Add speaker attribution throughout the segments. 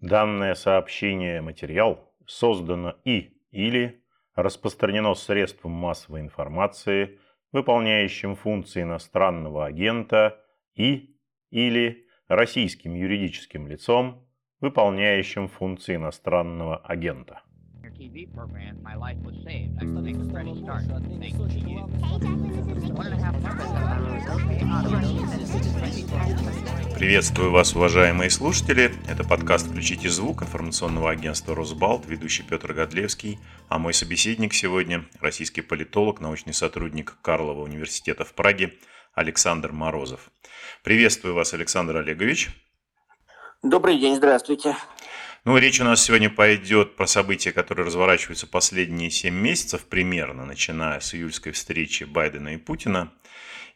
Speaker 1: Данное сообщение материал создано и или распространено средством массовой информации, выполняющим функции иностранного агента и или российским юридическим лицом, выполняющим функции иностранного агента. TV program, my life was saved. I still think it's ready to start. Thank you. Приветствую вас, уважаемые слушатели. Это подкаст «Включите звук» информационного агентства «Росбалт», ведущий Петр Годлевский, а мой собеседник сегодня – российский политолог, научный сотрудник Карлова университета в Праге Александр Морозов. Приветствую вас, Александр Олегович.
Speaker 2: Добрый день, здравствуйте.
Speaker 1: Ну, речь у нас сегодня пойдет про события, которые разворачиваются последние 7 месяцев примерно, начиная с июльской встречи Байдена и Путина.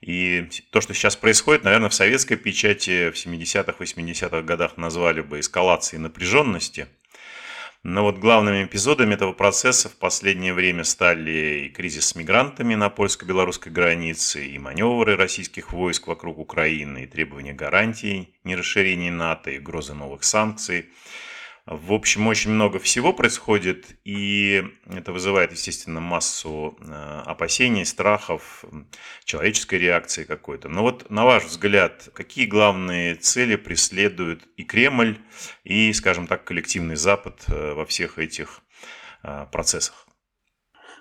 Speaker 1: И то, что сейчас происходит, наверное, в советской печати в 70-х, 80-х годах назвали бы эскалацией напряженности. Но вот главными эпизодами этого процесса в последнее время стали и кризис с мигрантами на польско-белорусской границе, и маневры российских войск вокруг Украины, и требования гарантий нерасширения НАТО, и угрозы новых санкций – в общем, очень много всего происходит, и это вызывает, естественно, массу э, опасений, страхов, человеческой реакции какой-то. Но вот, на ваш взгляд, какие главные цели преследует и Кремль, и, скажем так, коллективный Запад э, во всех этих э, процессах?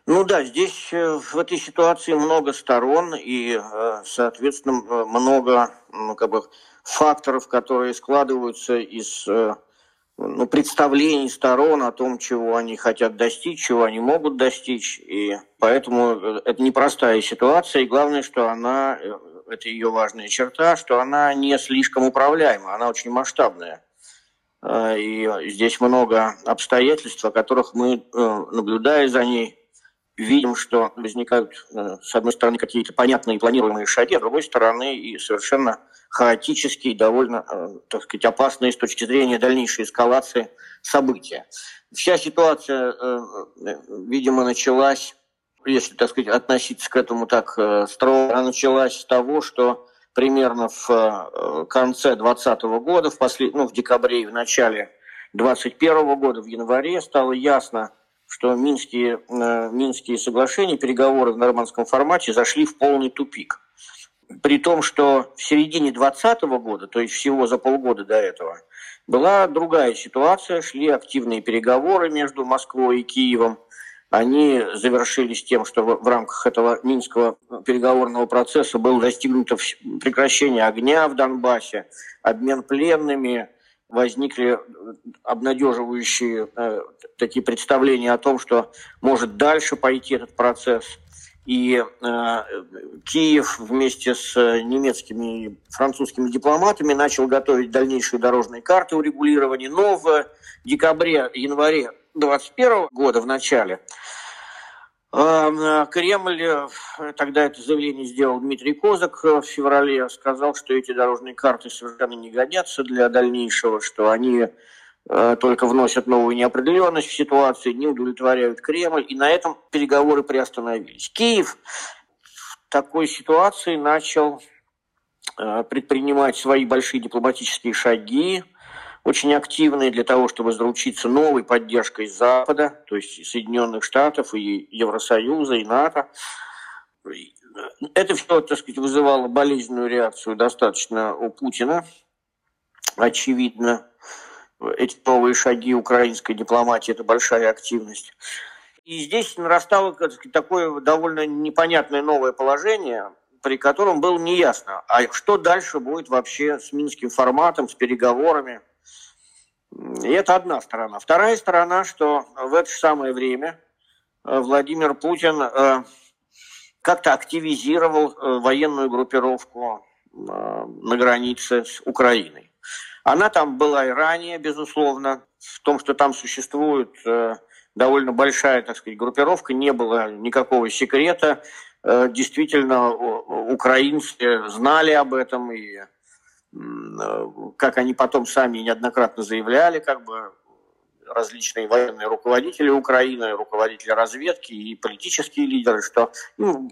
Speaker 2: Ну да, здесь в этой ситуации много сторон и, соответственно, много как бы, факторов, которые складываются из ну, представлений сторон о том, чего они хотят достичь, чего они могут достичь. И поэтому э, это непростая ситуация. И главное, что она, э, это ее важная черта, что она не слишком управляема, она очень масштабная. Э, и здесь много обстоятельств, о которых мы, наблюдая за ней, видим, что возникают, с одной стороны, какие-то понятные планируемые шаги, а с другой стороны, и совершенно хаотические, довольно, э, так сказать, опасные с точки зрения дальнейшей эскалации события. Вся ситуация, э, э, видимо, началась, если, так сказать, относиться к этому так строго, она началась с того, что примерно в конце 2020 года, в, послед... ну, в декабре и в начале 2021 года, в январе, стало ясно, что Минские, Минские соглашения, переговоры в нормандском формате зашли в полный тупик при том, что в середине 2020 года, то есть всего за полгода до этого, была другая ситуация, шли активные переговоры между Москвой и Киевом. Они завершились тем, что в рамках этого Минского переговорного процесса было достигнуто прекращение огня в Донбассе, обмен пленными, возникли обнадеживающие э, такие представления о том, что может дальше пойти этот процесс – и э, Киев вместе с немецкими и французскими дипломатами начал готовить дальнейшие дорожные карты урегулирования. Но в декабре-январе 2021 года в начале э, Кремль, э, тогда это заявление сделал Дмитрий Козак в феврале, сказал, что эти дорожные карты совершенно не годятся для дальнейшего, что они Э, только вносят новую неопределенность в ситуацию, не удовлетворяют Кремль, и на этом переговоры приостановились. Киев в такой ситуации начал э, предпринимать свои большие дипломатические шаги, очень активные для того, чтобы заручиться новой поддержкой Запада, то есть Соединенных Штатов и Евросоюза, и НАТО. Это все, так сказать, вызывало болезненную реакцию достаточно у Путина, очевидно эти новые шаги украинской дипломатии, это большая активность. И здесь нарастало такое довольно непонятное новое положение, при котором было неясно, а что дальше будет вообще с минским форматом, с переговорами. И это одна сторона. Вторая сторона, что в это же самое время э, Владимир Путин э, как-то активизировал э, военную группировку на границе с Украиной. Она там была и ранее, безусловно. В том, что там существует довольно большая, так сказать, группировка, не было никакого секрета. Действительно, украинцы знали об этом, и как они потом сами неоднократно заявляли, как бы различные военные руководители Украины, руководители разведки и политические лидеры, что ну,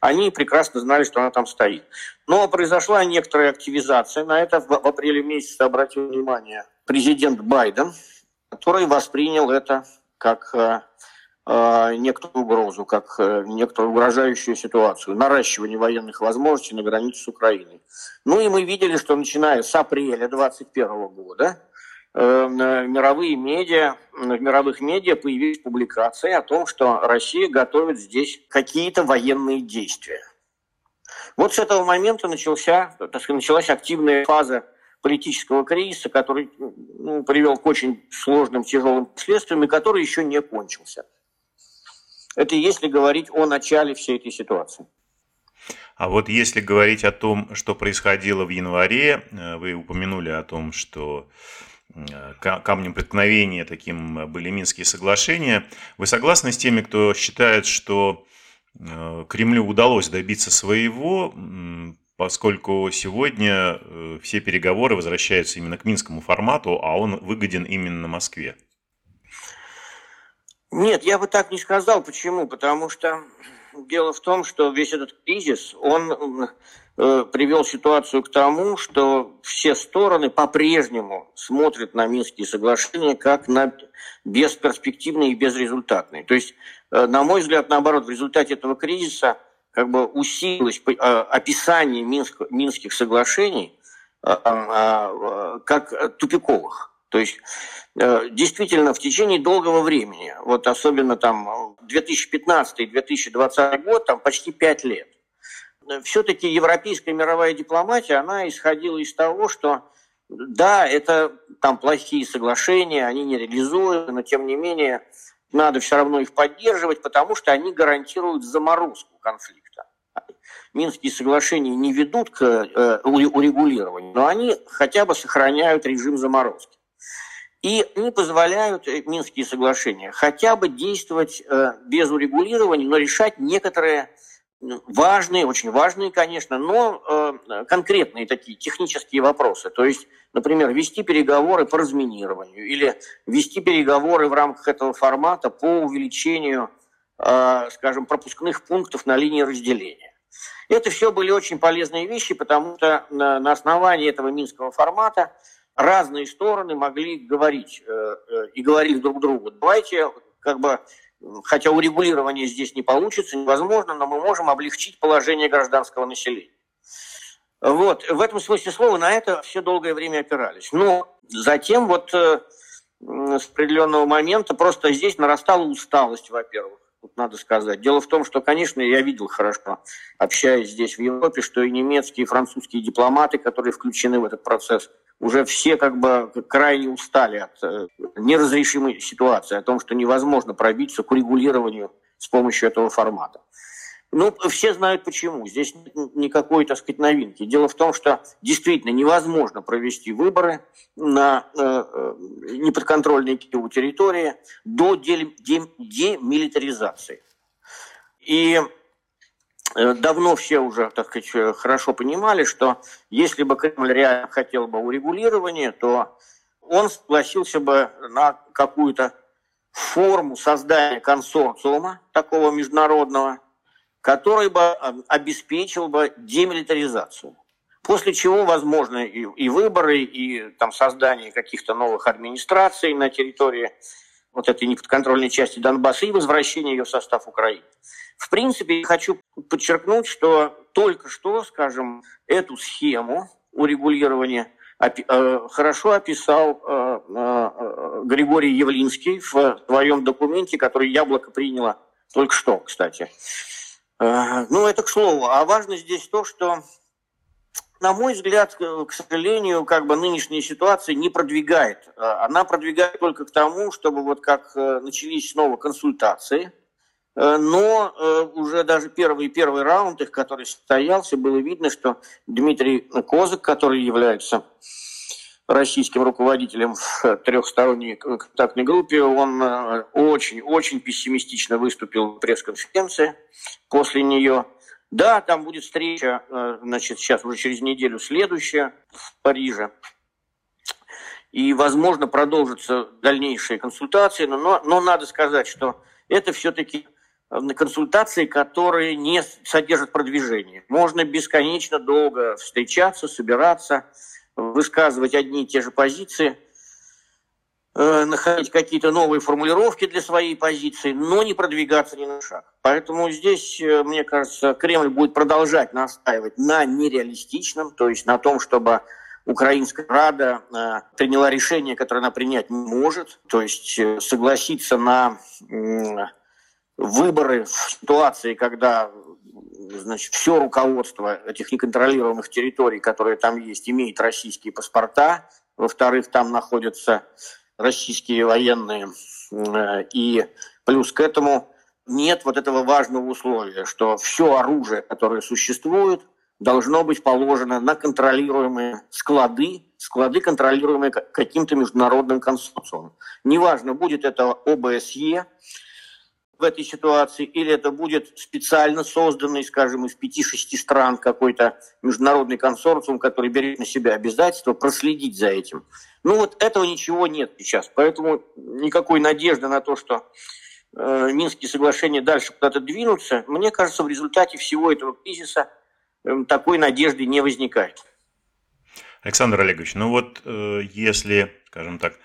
Speaker 2: они прекрасно знали, что она там стоит. Но произошла некоторая активизация. На это в апреле месяце обратил внимание президент Байден, который воспринял это как э, э, некоторую угрозу, как э, некоторую угрожающую ситуацию, наращивание военных возможностей на границе с Украиной. Ну и мы видели, что начиная с апреля 2021 года мировые медиа, в мировых медиа появились публикации о том, что Россия готовит здесь какие-то военные действия. Вот с этого момента начался, так сказать, началась активная фаза политического кризиса, который ну, привел к очень сложным, тяжелым последствиям и который еще не кончился. Это если говорить о начале всей этой ситуации.
Speaker 1: А вот если говорить о том, что происходило в январе, э, вы упомянули о том, что э, камнем преткновения таким были Минские соглашения. Вы согласны с теми, кто считает, что э, Кремлю удалось добиться своего, поскольку сегодня э, все переговоры возвращаются именно к минскому формату, а он выгоден именно Москве.
Speaker 2: Нет, я бы так не сказал. Почему? Потому что дело в том, что весь этот кризис, он э, привел ситуацию к тому, что все стороны по-прежнему смотрят на Минские соглашения как на бесперспективные и безрезультатные. То есть, э, на мой взгляд, наоборот, в результате этого кризиса – как бы усилилось а, описание Минск, Минских соглашений а, а, как тупиковых. То есть э, действительно в течение долгого времени, вот особенно там 2015-2020 год, там почти пять лет, все-таки европейская мировая дипломатия, она исходила из того, что да, это там плохие соглашения, они не реализуемы, но тем не менее надо все равно их поддерживать, потому что они гарантируют заморозку конфликта. Минские соглашения не ведут к э, урегулированию, но они хотя бы сохраняют режим заморозки. И они позволяют, э, Минские соглашения, хотя бы действовать э, без урегулирования, но решать некоторые важные, очень важные, конечно, но э, конкретные такие технические вопросы. То есть, например, вести переговоры по разминированию или вести переговоры в рамках этого формата по увеличению, скажем, пропускных пунктов на линии разделения. Это все были очень полезные вещи, потому что на основании этого минского формата разные стороны могли говорить э, э, и говорить друг другу, давайте как бы хотя урегулирование здесь не получится, невозможно, но мы можем облегчить положение гражданского населения. Вот, в этом смысле слова на это все долгое время опирались. Но затем вот э, с определенного момента просто здесь нарастала усталость, во-первых, вот надо сказать. Дело в том, что, конечно, я видел хорошо, общаясь здесь в Европе, что и немецкие, и французские дипломаты, которые включены в этот процесс, уже все как бы крайне устали от э, неразрешимой ситуации, о том, что невозможно пробиться к урегулированию с помощью этого формата. Ну, все знают почему. Здесь никакой, так сказать, новинки. Дело в том, что действительно невозможно провести выборы на э, э неподконтрольной Киеву территории до демилитаризации. И давно все уже, так сказать, э, хорошо понимали, что если бы Кремль реально хотел бы урегулирования, то он согласился бы на какую-то форму создания консорциума такого международного, который бы э, обеспечил бы демилитаризацию. После чего, возможно, и, и выборы, и там, создание каких-то новых администраций на территории вот этой неподконтрольной части Донбасса и возвращение ее в состав Украины. В принципе, хочу подчеркнуть, что только что, скажем, эту схему урегулирования э, хорошо описал э, э, Григорий Явлинский в своем документе, который Яблоко приняло только что, кстати. Ну, это к слову. А важно здесь то, что, на мой взгляд, к сожалению, как бы нынешняя ситуация не продвигает. Она продвигает только к тому, чтобы вот как начались снова консультации – Э, но э, уже даже первый первый раунд их, который состоялся, было видно, что Дмитрий Козак, который является российским руководителем в трехсторонней контактной группе, он очень-очень э, пессимистично выступил в пресс-конференции после нее. Да, там будет встреча, значит, сейчас уже через неделю следующая в Париже. и, возможно, продолжатся дальнейшие консультации, но, но надо сказать, что это все-таки консультации, которые не содержат продвижения. Можно бесконечно долго встречаться, собираться, высказывать одни и те же позиции, э, находить какие-то новые формулировки для своей позиции, но не продвигаться ни на шаг. Поэтому здесь, э, мне кажется, Кремль будет продолжать настаивать на нереалистичном, то есть на том, чтобы Украинская Рада э, приняла решение, которое она принять не может, то есть согласиться на выборы в ситуации, когда значит, все руководство этих неконтролируемых территорий, которые там есть, имеет российские паспорта. Во-вторых, там находятся российские военные. Э, и плюс к этому нет вот этого важного условия, что все оружие, которое существует, должно быть положено на контролируемые склады, склады, контролируемые каким-то международным консорциумом. Неважно, будет это ОБСЕ, в этой ситуации, или это будет специально созданный, скажем, из пяти-шести стран какой-то международный консорциум, который берет на себя обязательство проследить за этим. Ну вот этого ничего нет сейчас, поэтому никакой надежды на то, что э, Минские соглашения дальше куда-то двинутся, мне кажется, в результате всего этого кризиса э, такой надежды не возникает.
Speaker 1: Александр Олегович, ну вот э, если, скажем так,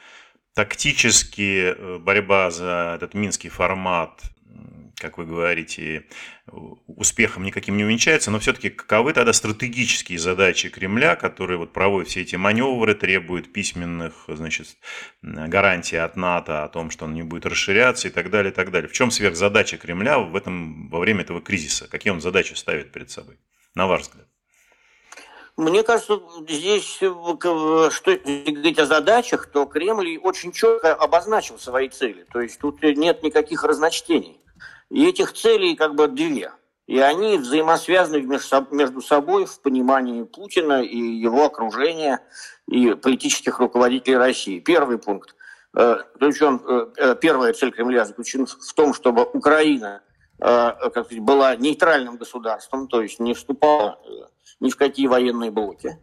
Speaker 1: тактически э, борьба за этот минский формат, как вы говорите, успехом никаким не увенчается, но все-таки каковы тогда стратегические задачи Кремля, которые вот проводят все эти маневры, требуют письменных значит, гарантий от НАТО о том, что он не будет расширяться и так далее, и так далее. В чем сверхзадача Кремля в этом, во время этого кризиса? Какие он задачи ставит перед собой, на ваш взгляд?
Speaker 2: Мне кажется, здесь, э, что говорить о задачах, то Кремль очень четко обозначил свои цели. То есть тут нет никаких разночтений. И этих целей как бы две. И они взаимосвязаны между собой в понимании Путина и его окружения, и политических руководителей России. Первый пункт. Э, заключен, э, первая цель Кремля заключена в том, чтобы Украина как сказать, была нейтральным государством, то есть не вступала ни в какие военные блоки.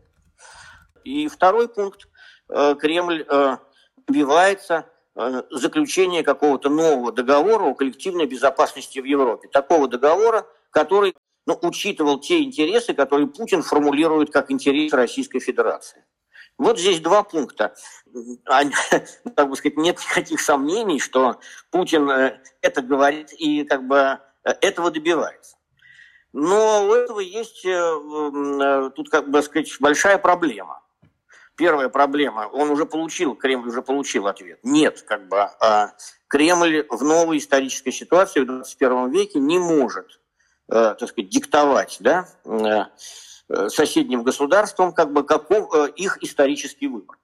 Speaker 2: И второй пункт. Э, Кремль э, добивается э, заключения какого-то нового договора о коллективной безопасности в Европе. Такого договора, который ну, учитывал те интересы, которые Путин формулирует как интересы Российской Федерации. Вот здесь два пункта. Так бы сказать, нет никаких сомнений, что Путин это говорит и как бы этого добивается. Но у этого есть э, э, тут, как бы сказать, большая проблема. Первая проблема, он уже получил, Кремль уже получил ответ. Нет, как бы а Кремль в новой исторической ситуации в 21 веке не может, э, так сказать, диктовать да, соседним государствам как бы каков их исторический выбор.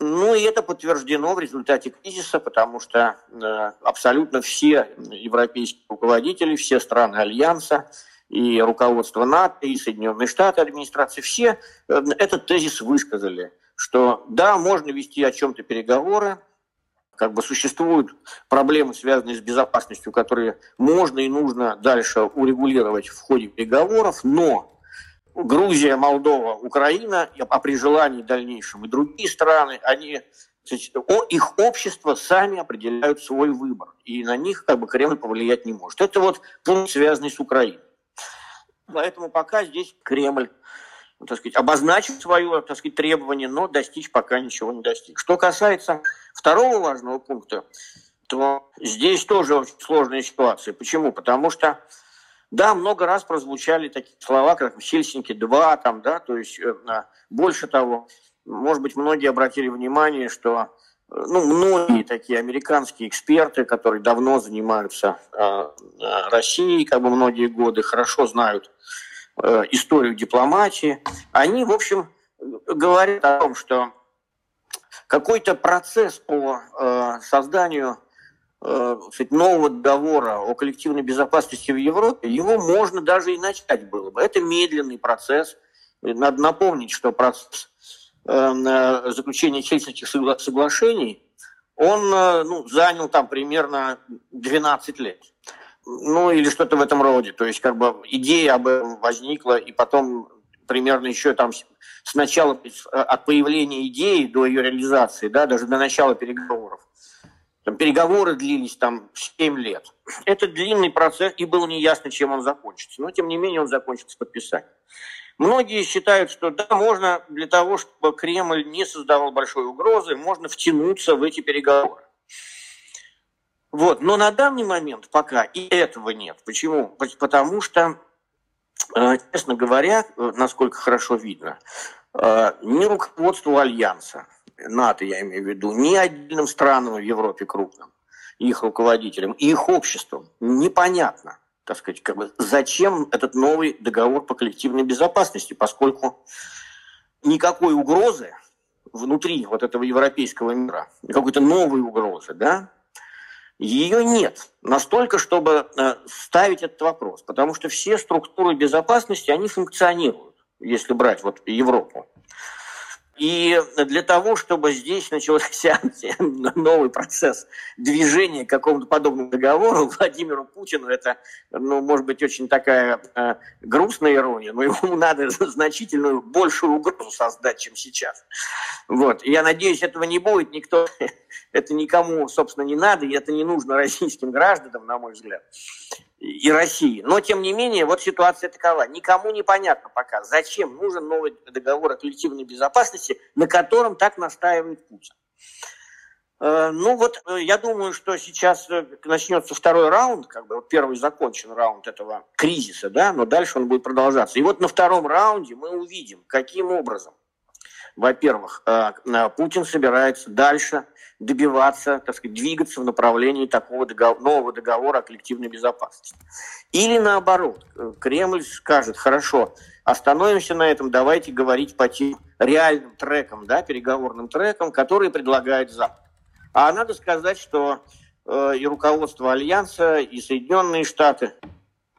Speaker 2: Ну и это подтверждено в результате кризиса, потому что абсолютно все европейские руководители, все страны Альянса, и руководство НАТО, и Соединенные Штаты, администрации, все э, этот тезис высказали, что да, можно вести о чем-то переговоры, как бы существуют проблемы, связанные с безопасностью, которые можно и нужно дальше урегулировать в ходе переговоров, но Грузия, Молдова, Украина, а при желании дальнейшем и другие страны, они, их общество сами определяют свой выбор, и на них как бы Кремль повлиять не может. Это вот пункт, связанный с Украиной. Поэтому пока здесь Кремль ну, так сказать, обозначил свое так сказать, требование, но достичь пока ничего не достиг. Что касается второго важного пункта, то здесь тоже очень сложная ситуация. Почему? Потому что, да, много раз прозвучали такие слова, как Хельсинки-2, там, да, то есть э, больше того, может быть, многие обратили внимание, что ну, многие такие американские эксперты, которые давно занимаются э, Россией, как бы многие годы, хорошо знают э, историю дипломатии, они, в общем, говорят о том, что какой-то процесс по э, созданию э, кстати, нового договора о коллективной безопасности в Европе, его можно даже и начать было бы. Это медленный процесс. Надо напомнить, что процесс заключения Хельсинских соглашений, он э, ну, занял там примерно 12 лет. Ну, или что-то в этом роде. То есть, как бы идея об этом возникла, и потом примерно еще там с начала, от появления идеи до ее реализации, да, даже до начала переговоров. Там переговоры длились там 7 лет. Это длинный процесс, и было неясно, чем он закончится. Но, тем не менее, он закончится подписанием. Многие считают, что да, можно для того, чтобы Кремль не создавал большой угрозы, можно втянуться в эти переговоры. Вот. Но на данный момент пока и этого нет. Почему? Потому что, э, честно говоря, э, насколько хорошо видно, э, ни руководству Альянса, НАТО я имею в виду, ни отдельным странам в Европе крупным, их руководителям, и их обществам непонятно, так сказать, как бы, зачем этот новый договор по коллективной безопасности, поскольку никакой угрозы внутри вот этого европейского мира, какой-то новой угрозы, да, ее нет. Настолько, чтобы э, ставить этот вопрос. Потому что все структуры безопасности, они функционируют, если брать вот Европу. И для того, чтобы здесь начался новый процесс движения к какому-то подобному договору, Владимиру Путину это, ну, может быть, очень такая э, грустная ирония, но ему надо значительную большую угрозу создать, чем сейчас. Вот. Я надеюсь, этого не будет, никто, это никому, собственно, не надо, и это не нужно российским гражданам, на мой взгляд и России. Но, тем не менее, вот ситуация такова. Никому не понятно пока, зачем нужен новый договор о коллективной безопасности, на котором так настаивает Путин. Э, ну вот, э, я думаю, что сейчас э, начнется второй раунд, как бы вот первый закончен раунд этого кризиса, да, но дальше он будет продолжаться. И вот на втором раунде мы увидим, каким образом, во-первых, Путин собирается дальше добиваться, так сказать, двигаться в направлении такого договора, нового договора о коллективной безопасности. Или наоборот, Кремль скажет, хорошо, остановимся на этом, давайте говорить по тем реальным трекам, да, переговорным трекам, которые предлагает Запад. А надо сказать, что э, и руководство Альянса, и Соединенные Штаты,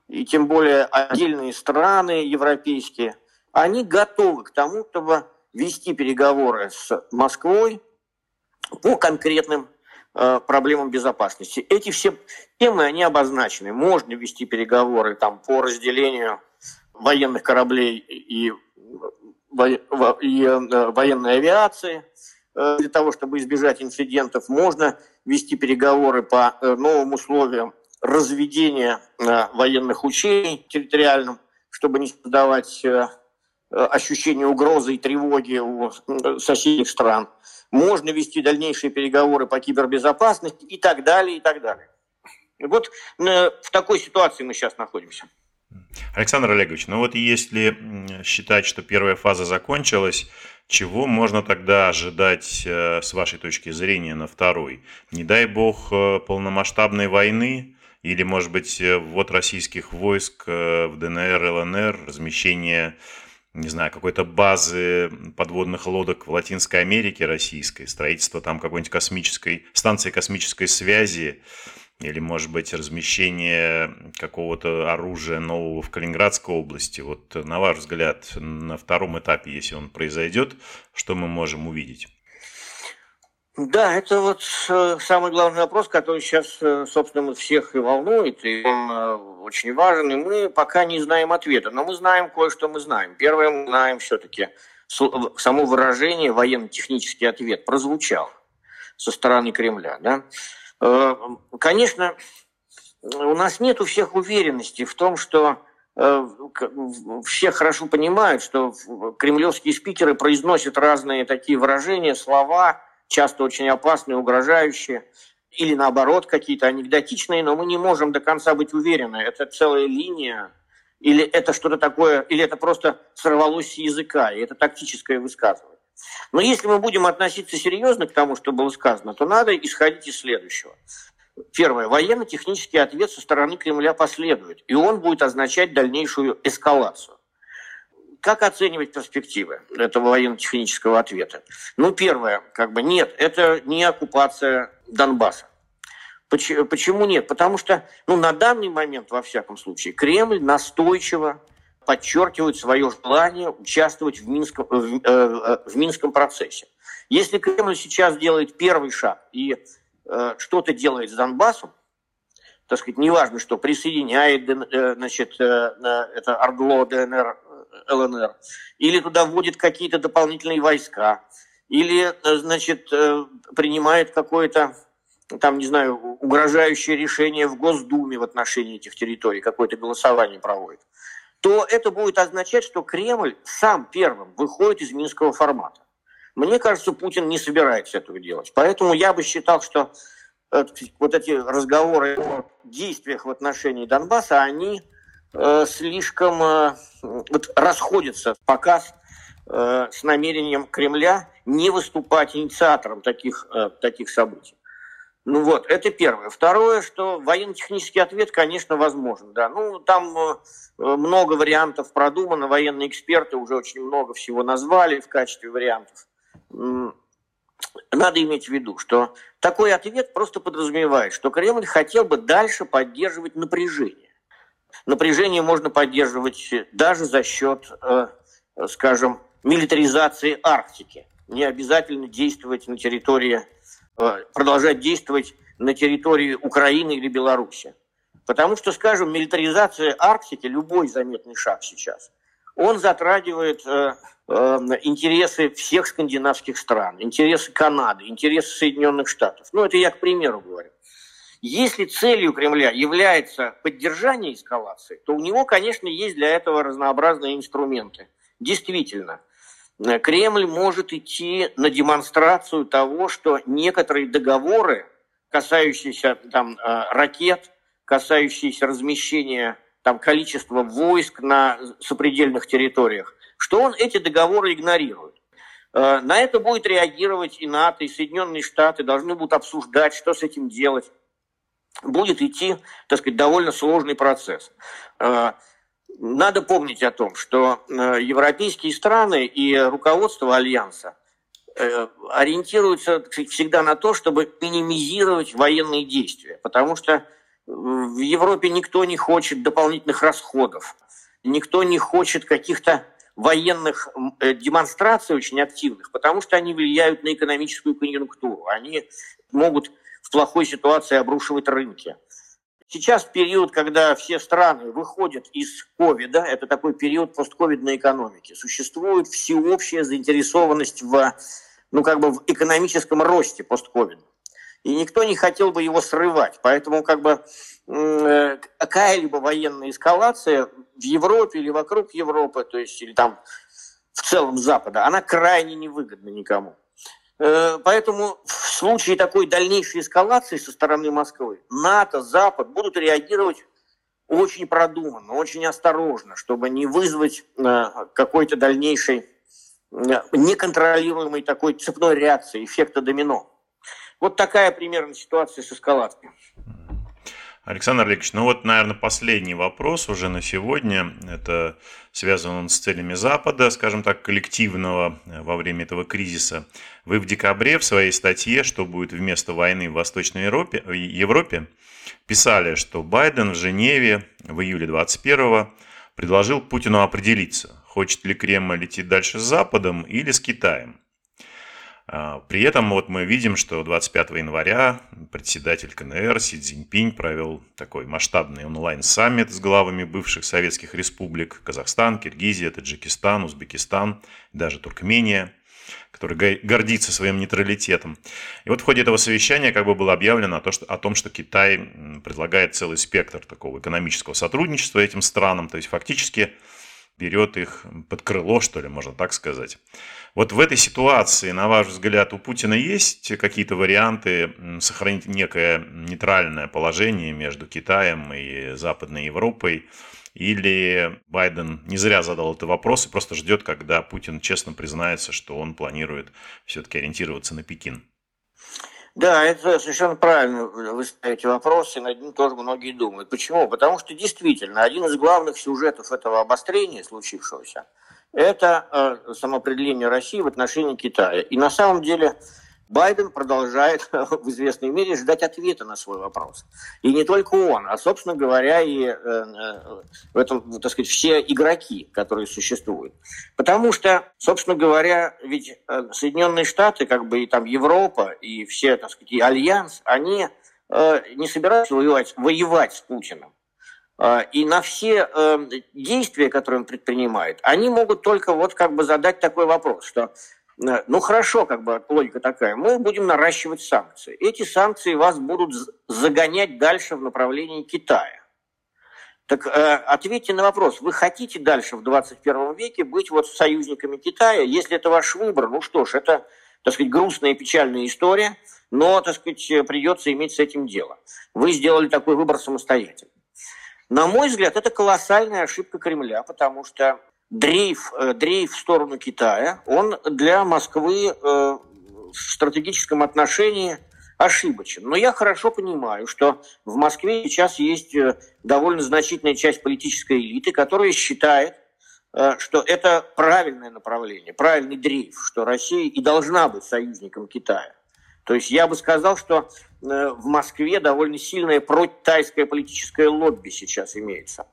Speaker 2: и тем более отдельные страны европейские, они готовы к тому, чтобы вести переговоры с Москвой по конкретным э, проблемам безопасности. Эти все темы, они обозначены. Можно вести переговоры там, по разделению военных кораблей и, и э, военной авиации э, для того, чтобы избежать инцидентов. Можно вести переговоры по новым условиям разведения военных учений территориальным, чтобы не создавать ощущение угрозы и тревоги у соседних стран можно вести дальнейшие переговоры по кибербезопасности и так далее, и так далее. Вот э, в такой ситуации мы сейчас находимся.
Speaker 1: Александр Олегович, ну вот если считать, что первая фаза закончилась, чего можно тогда ожидать э, с вашей точки зрения на второй? Не дай бог э, полномасштабной войны или, может быть, ввод российских войск в ДНР, ЛНР, размещение не знаю, какой-то базы подводных лодок в Латинской Америке российской, строительство там какой-нибудь космической, станции космической связи, или, может быть, размещение какого-то оружия нового в Калининградской области. Вот на ваш взгляд, на втором этапе, если он произойдет, что мы можем увидеть?
Speaker 2: Да, это вот э, самый главный вопрос, который сейчас, э, собственно, всех и волнует, и он э, очень важен, и мы пока не знаем ответа, но мы знаем кое-что мы знаем. Первое, мы знаем все-таки само выражение военно-технический ответ прозвучал со стороны Кремля. Да? Конечно, у нас нет у всех уверенности в том, что все хорошо понимают, что кремлевские спикеры произносят разные такие выражения, слова – часто очень опасные, угрожающие, или наоборот какие-то анекдотичные, но мы не можем до конца быть уверены, это целая линия, или это что-то такое, или это просто сорвалось с языка, и это тактическое высказывание. Но если мы будем относиться серьезно к тому, что было сказано, то надо исходить из следующего. Первое. Военно-технический ответ со стороны Кремля последует, и он будет означать дальнейшую эскалацию. Как оценивать перспективы этого военно-технического ответа? Ну, первое, как бы нет, это не оккупация Донбасса. Почему нет? Потому что ну, на данный момент, во всяком случае, Кремль настойчиво подчеркивает свое желание участвовать в Минском, в, э, э, в Минском процессе. Если Кремль сейчас делает первый шаг и э, что-то делает с Донбассом, так сказать, неважно, что присоединяет, э, значит, э, это ОРДЛО, ДНР, ЛНР, или туда вводит какие-то дополнительные войска, или, значит, принимает какое-то там, не знаю, угрожающее решение в Госдуме в отношении этих территорий, какое-то голосование проводит, то это будет означать, что Кремль сам первым выходит из минского формата. Мне кажется, Путин не собирается этого делать. Поэтому я бы считал, что э, вот эти разговоры о действиях в отношении Донбасса, они э, слишком э, вот, расходятся в показ э, с намерением Кремля не выступать инициатором таких, таких событий. Ну вот, это первое. Второе, что военно-технический ответ, конечно, возможен. Да. Ну, там много вариантов продумано, военные эксперты уже очень много всего назвали в качестве вариантов. Надо иметь в виду, что такой ответ просто подразумевает, что Кремль хотел бы дальше поддерживать напряжение. Напряжение можно поддерживать даже за счет, э, скажем, милитаризации Арктики. Не обязательно действовать на территории Э, продолжать действовать на территории Украины или Беларуси. Потому что, скажем, милитаризация Арктики, любой заметный шаг сейчас, он затрагивает э, э, интересы всех скандинавских стран, интересы Канады, интересы Соединенных Штатов. Ну, это я к примеру говорю. Если целью Кремля является поддержание эскалации, то у него, конечно, есть для этого разнообразные инструменты. Действительно, Кремль может идти на демонстрацию того, что некоторые договоры, касающиеся там, э, ракет, касающиеся размещения там, количества войск на сопредельных территориях, что он эти договоры игнорирует. Э, на это будет реагировать и НАТО, и Соединенные Штаты, должны будут обсуждать, что с этим делать. Будет идти, так сказать, довольно сложный процесс. Надо помнить о том, что э, европейские страны и руководство Альянса э, ориентируются всегда на то, чтобы минимизировать военные действия, потому что в Европе никто не хочет дополнительных расходов, никто не хочет каких-то военных э, демонстраций очень активных, потому что они влияют на экономическую конъюнктуру, они могут в плохой ситуации обрушивать рынки. Сейчас период, когда все страны выходят из ковида, это такой период постковидной экономики. Существует всеобщая заинтересованность в, ну, как бы в экономическом росте постковида. И никто не хотел бы его срывать. Поэтому как бы э, какая-либо военная эскалация в Европе или вокруг Европы, то есть или там в целом Запада, она крайне невыгодна никому. Э, поэтому в случае такой дальнейшей эскалации со стороны Москвы НАТО, Запад будут реагировать очень продуманно, очень осторожно, чтобы не вызвать э, какой-то дальнейшей э, неконтролируемой такой цепной реакции, эффекта домино. Вот такая примерно ситуация с эскалацией.
Speaker 1: Александр Олегович, ну вот, наверное, последний вопрос уже на сегодня. Это связан он с целями Запада, скажем так, коллективного э, во время этого кризиса. Вы в декабре в своей статье «Что будет вместо войны в Восточной Европе», в Европе писали, что Байден в Женеве в июле 21 предложил Путину определиться, хочет ли Кремль идти дальше с Западом или с Китаем. А, при этом вот мы видим, что 25 января председатель КНР Си Цзиньпинь провел такой масштабный онлайн-саммит с главами бывших советских республик Казахстан, Киргизия, Таджикистан, Узбекистан, даже Туркмения, который гордится своим нейтралитетом. И вот в ходе этого совещания как бы было объявлено о, том, что, о том, что Китай предлагает целый спектр такого экономического сотрудничества этим странам, то есть фактически берет их под крыло, что ли, можно так сказать. Вот в этой ситуации, на ваш взгляд, у Путина есть какие-то варианты сохранить некое нейтральное положение между Китаем и Западной Европой? Или Байден не зря задал этот вопрос и просто ждет, когда Путин честно признается, что он планирует все-таки ориентироваться на Пекин?
Speaker 2: Да, это совершенно правильно вы ставите вопрос, и над ним тоже многие думают. Почему? Потому что действительно один из главных сюжетов этого обострения случившегося – это э, самоопределение России в отношении Китая. И на самом деле Байден продолжает в известной мере ждать ответа на свой вопрос. И не только он, а, собственно говоря, и э, э, в этом, так сказать, все игроки, которые существуют. Потому что, собственно говоря, ведь э, Соединенные Штаты, как бы и там Европа, и все, так сказать, и Альянс, они не собираются воевать, воевать с Путиным. э, и на все э, действия, которые он предпринимает, они могут только вот как бы задать такой вопрос, что э, ну хорошо, как бы логика такая, мы будем наращивать санкции. Эти санкции вас будут загонять дальше в направлении Китая. Так э, ответьте на вопрос, вы хотите дальше в 21 веке быть вот союзниками Китая? Если это ваш выбор, ну что ж, это, так сказать, грустная и печальная история, но, так сказать, придется иметь с этим дело. Вы сделали такой выбор самостоятельно. На мой взгляд, это колоссальная ошибка Кремля, потому что дрейф, э, дрейф в сторону Китая, он для Москвы э, в стратегическом отношении – ошибочен. Но я хорошо понимаю, что в Москве сейчас есть э, довольно значительная часть политической элиты, которая считает, что это правильное направление, правильный дрейф, что Россия и должна быть союзником Китая. То есть я бы сказал, что э, в Москве довольно сильное протайское политическое лобби сейчас имеется,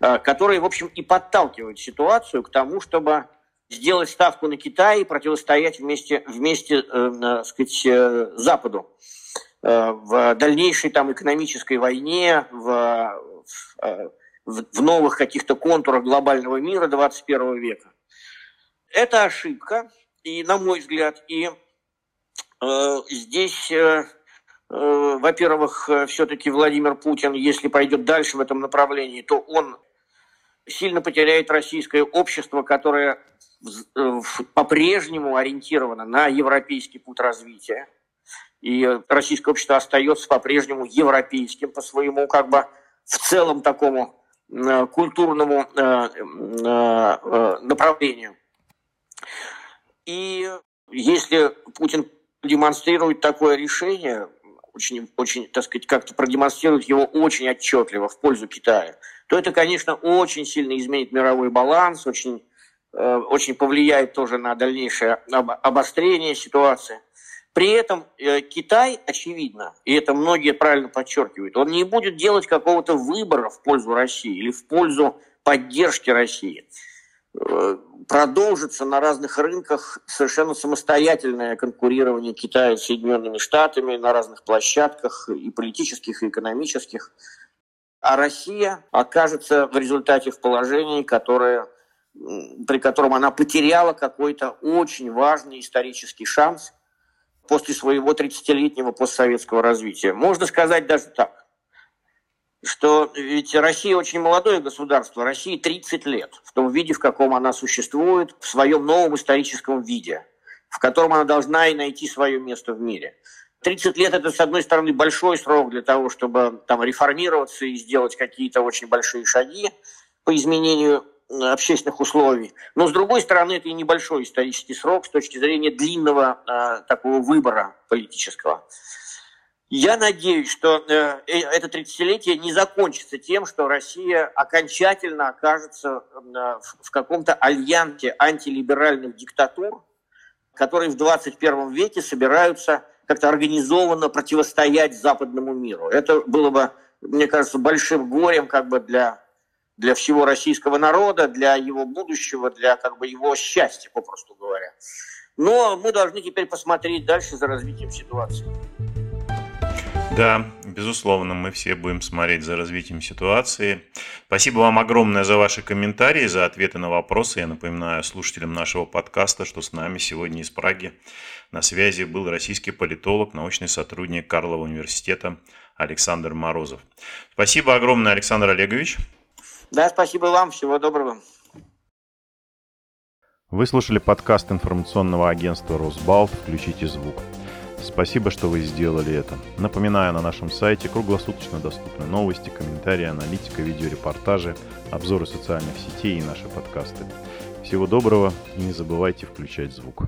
Speaker 2: которое, в общем, и подталкивает ситуацию к тому, чтобы сделать ставку на Китай и противостоять вместе, вместе э, сказать, э, Западу э, в дальнейшей там экономической войне, в, в, в новых каких-то контурах глобального мира 21 века. Это ошибка, и на мой взгляд, и э, здесь, э, э, во-первых, все-таки Владимир Путин, если пойдет дальше в этом направлении, то он сильно потеряет российское общество, которое Э, по-прежнему ориентирована на европейский путь развития. И российское общество остается по-прежнему европейским по своему как бы в целом такому э, культурному э, направлению. И если Путин демонстрирует такое решение, очень, очень, так сказать, как-то продемонстрирует его очень отчетливо в пользу Китая, то это, конечно, очень сильно изменит мировой баланс, очень Э, очень повлияет тоже на дальнейшее обострение ситуации. При этом э, Китай, очевидно, и это многие правильно подчеркивают, он не будет делать какого-то выбора в пользу России или в пользу поддержки России. Э, продолжится на разных рынках совершенно самостоятельное конкурирование Китая с Соединенными Штатами на разных площадках и политических, и экономических. А Россия окажется в результате в положении, которое при котором она потеряла какой-то очень важный исторический шанс после своего 30-летнего постсоветского развития. Можно сказать даже так, что ведь Россия очень молодое государство, России 30 лет в том виде, в каком она существует, в своем новом историческом виде, в котором она должна и найти свое место в мире. 30 лет это, с одной стороны, большой срок для того, чтобы там реформироваться и сделать какие-то очень большие шаги по изменению общественных условий. Но, с другой стороны, это и небольшой исторический срок с точки зрения длинного э, такого выбора политического. Я надеюсь, что э, э это 30-летие не закончится тем, что Россия окончательно окажется э, в, в каком-то альянсе антилиберальных диктатур, которые в 21 веке собираются как-то организованно противостоять западному миру. Это было бы, мне кажется, большим горем как бы для для всего российского народа, для его будущего, для как бы его счастья, попросту говоря. Но мы должны теперь посмотреть дальше за развитием ситуации.
Speaker 1: Да, безусловно, мы все будем смотреть за развитием ситуации. Спасибо вам огромное за ваши комментарии, за ответы на вопросы. Я напоминаю слушателям нашего подкаста, что с нами сегодня из Праги на связи был российский политолог, научный сотрудник Карлова университета Александр Морозов. Спасибо огромное, Александр Олегович.
Speaker 2: Да, спасибо вам. Всего доброго.
Speaker 1: Вы слушали подкаст информационного агентства «Росбалт. Включите звук». Спасибо, что вы сделали это. Напоминаю, на нашем сайте круглосуточно доступны новости, комментарии, аналитика, видеорепортажи, обзоры социальных сетей и наши подкасты. Всего доброго и не забывайте включать звук.